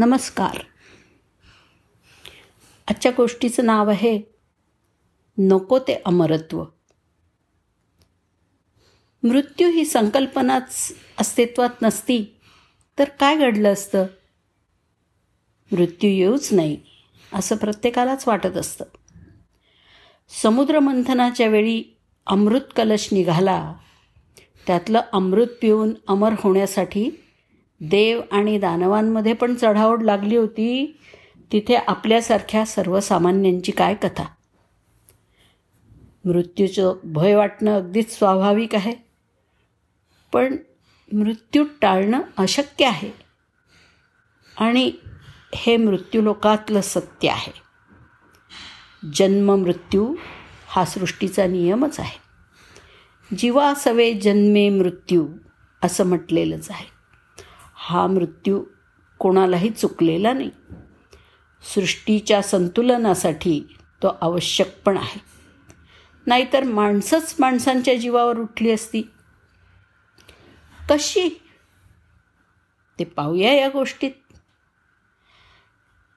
नमस्कार. आजच्या गोष्टीचं नाव आहे नको ते अमरत्व. मृत्यू ही संकल्पनाच अस्तित्वात नसती तर काय घडलं असतं? मृत्यू येऊच नाही असं प्रत्येकालाच वाटत असतं. समुद्रमंथनाच्या वेळी अमृत कलश निघाला. त्यातलं अमृत पिऊन अमर होण्यासाठी देव आणि दानवांमध्ये पण चढाओढ लागली होती तिथे आपल्यासारख्या सर्वसामान्यांची काय कथा? मृत्यूचं भय वाटणं अगदीच स्वाभाविक आहे. पण मृत्यू टाळणं अशक्य आहे. आणि हे मृत्यूलोकातलं सत्य आहे. जन्म मृत्यू हा सृष्टीचा नियमच आहे. जीवा सवे जन्मे मृत्यू असं म्हटलेलंच आहे. हा मृत्यू कोणालाही चुकलेला नाही. सृष्टीच्या संतुलनासाठी तो आवश्यक पण आहे. नाहीतर माणसंच माणसांच्या जीवावर उठली असती. कशी? ते पाहूया या गोष्टीत.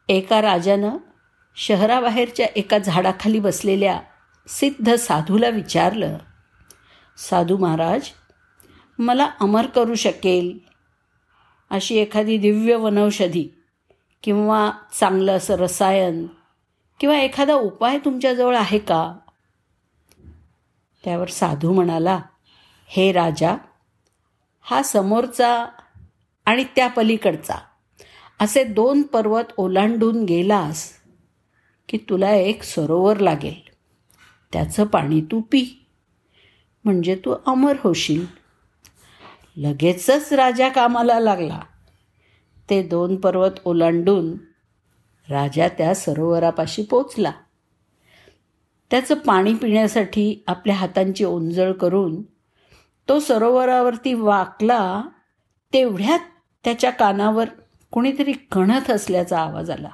एका राजानं शहराबाहेरच्या एका झाडाखाली बसलेल्या सिद्ध साधूला विचारलं साधू महाराज मला अमर करू शकेल अशी एखादी दिव्य वनौषधी किंवा चांगलं असं रसायन किंवा एखादा उपाय तुमच्याजवळ आहे का? त्यावर साधू म्हणाला हे राजा हा समोरचा आणि त्या पलीकडचा असे दोन पर्वत ओलांडून गेलास की तुला एक सरोवर लागेल. त्याचं पाणी तू पी. म्हणजे तू अमर होशील. लगेचच राजा कामाला लागला. ते दोन पर्वत ओलांडून राजा त्या सरोवरापाशी पोचला. त्याचं पाणी पिण्यासाठी आपल्या हातांची ओंजळ करून तो सरोवरावरती वाकला तेवढ्यात त्याच्या कानावर कुणीतरी कणत असल्याचा आवाज आला.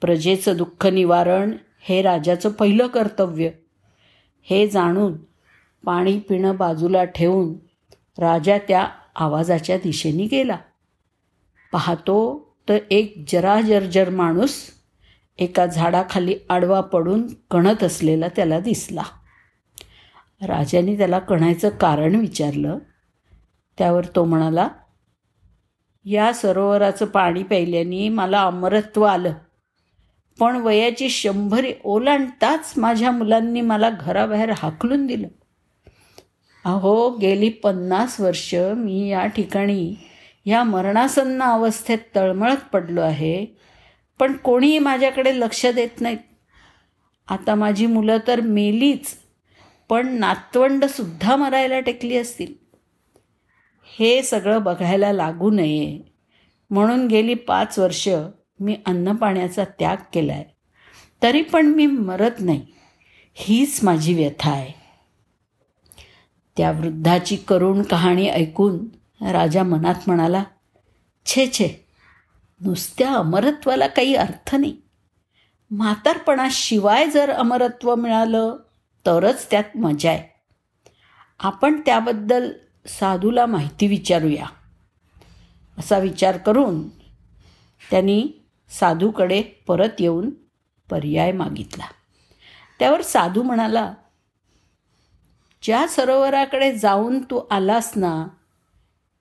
प्रजेचं दुःख निवारण हे राजाचं पहिलं कर्तव्य. हे जाणून पाणी पिणं बाजूला ठेवून राजा त्या आवाजाच्या दिशेने गेला. पाहतो तर एक जराजर्जर माणूस एका झाडाखाली आडवा पडून कणत असलेला त्याला दिसला. राजाने त्याला कणायचं कारण विचारलं. त्यावर तो म्हणाला या सरोवराचं पाणी प्यायल्याने मला अमरत्व आलं. पण वयाची शंभरी ओलांडताच माझ्या मुलांनी मला घराबाहेर हाकलून दिलं. अहो गेली पन्नास वर्ष मी या ठिकाणी ह्या मरणासन्न अवस्थेत तळमळत पडलो आहे पण कोणीही माझ्याकडे लक्ष देत नाहीत. आता माझी मुलं तर मेलीच पण नातवंडसुद्धा मरायला टेकली असतील. हे सगळं बघायला लागू नये. म्हणून गेली पाच वर्ष मी अन्नपाण्याचा त्याग केला आहे तरी पण मी मरत नाही. हीच माझी व्यथा आहे. त्या वृद्धाची करुण कहाणी ऐकून राजा मनात म्हणाला छे छे नुसत्या अमरत्वाला काही अर्थ नाही. म्हातारपणाशिवाय जर अमरत्व मिळालं तरच त्यात मजा आहे. आपण त्याबद्दल साधूला माहिती विचारूया. असा विचार करून त्यांनी साधूकडे परत येऊन पर्याय मागितला. त्यावर साधू म्हणाला ज्या सरोवराकडे जाऊन तू आलास ना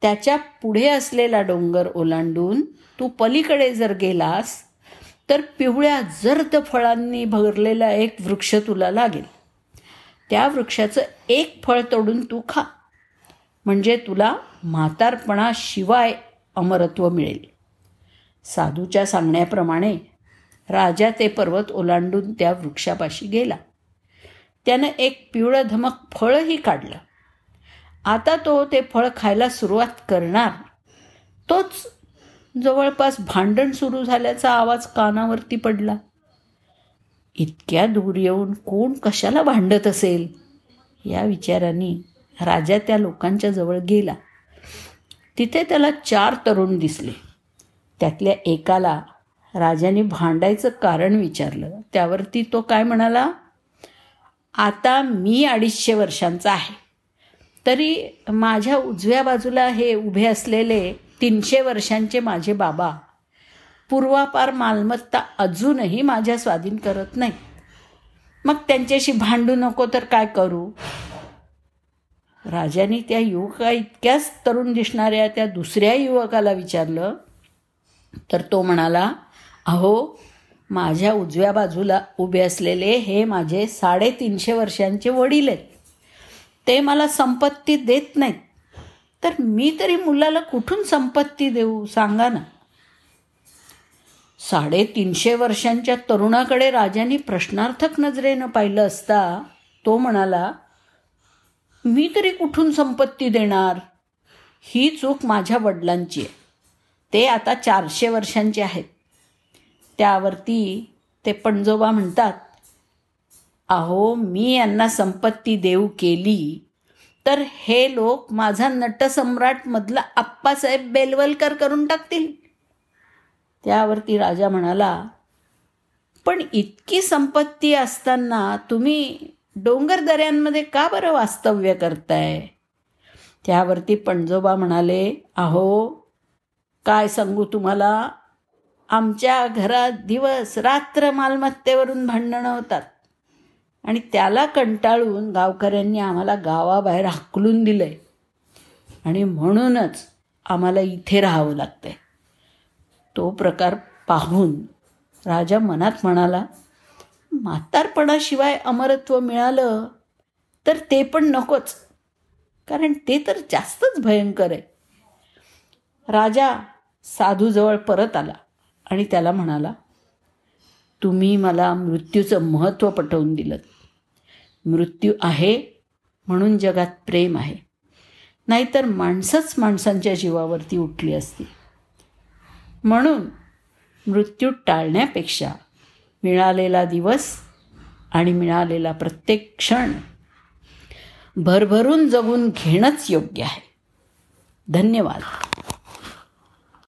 त्याच्या पुढे असलेला डोंगर ओलांडून तू पलीकडे जर गेलास तर पिवळ्या जर्द फळांनी भरलेला एक वृक्ष तुला लागेल. त्या वृक्षाचं एक फळ तोडून तू खा. म्हणजे तुला म्हातारपणाशिवाय अमरत्व मिळेल. साधूच्या सांगण्याप्रमाणे राजा ते पर्वत ओलांडून त्या वृक्षापाशी गेला. त्यानं एक पिवळं धमक फळही काढलं. आता तो ते फळ खायला सुरुवात करणार. तोच जवळपास भांडण सुरू झाल्याचा आवाज कानावरती पडला. इतक्या दूर येऊन कोण कशाला भांडत असेल? या विचाराने राजा त्या लोकांच्या जवळ गेला. तिथे त्याला चार तरुण दिसले. त्यातल्या एकाला राजाने भांडायचं कारण विचारलं. त्यावरती तो काय म्हणाला? आता मी अडीचशे वर्षांचा आहे. तरी माझ्या उजव्या बाजूला हे उभे असलेले तीनशे वर्षांचे माझे बाबा पूर्वापार मालमत्ता अजूनही माझ्या स्वाधीन करत नाही. मग त्यांच्याशी भांडू नको तर काय करू? राजाने त्या युवका इतक्याच तरुण दिसणाऱ्या त्या दुसऱ्या युवकाला विचारलं तर तो म्हणाला अहो माझ्या उजव्या बाजूला उभे असलेले हे माझे साडेतीनशे वर्षांचे वडील आहेत. ते मला संपत्ती देत नाहीत. तर मी तरी मुलाला कुठून संपत्ती देऊ? सांगा ना. साडेतीनशे वर्षांच्या तरुणाकडे राजाने प्रश्नार्थक नजरेनं पाहिलं असता तो म्हणाला मी तरी कुठून संपत्ती देणार? ही चूक माझ्या वडिलांची आहे. ते आता चारशे वर्षांचे आहेत. त्यावरती ते पणजोबा म्हणतात अहो मी यांना संपत्ती देऊ केली तर हे लोक माझा नटसम्राटमधला आप्पासाहेब बेलवलकर करून टाकतील. त्यावरती राजा म्हणाला पण इतकी संपत्ती असताना तुम्ही डोंगरदऱ्यांमध्ये का बरं वास्तव्य करताय? त्यावरती पणजोबा म्हणाले अहो काय सांगू तुम्हाला? आमच्या घरात दिवस रात्र मालमत्तेवरून भांडणं होतात. आणि त्याला कंटाळून गावकऱ्यांनी आम्हाला गावाबाहेर हाकलून दिलं आहे आणि म्हणूनच आम्हाला इथे राहावं लागतं आहे तो प्रकार पाहून राजा मनात म्हणाला म्हातारपणाशिवाय अमरत्व मिळालं तर ते पण नकोच कारण ते तर जास्तच भयंकर आहे. राजा साधूजवळ परत आला. आणि त्याला म्हणाला तुम्ही मला मृत्यूचं महत्त्व पटवून दिलं मृत्यू आहे म्हणून जगात प्रेम आहे. नाहीतर माणसंच माणसांच्या जीवावरती उठली असती. म्हणून मृत्यू टाळण्यापेक्षा मिळालेला दिवस आणि मिळालेला प्रत्येक क्षण भरभरून जगून घेणंच योग्य आहे. धन्यवाद.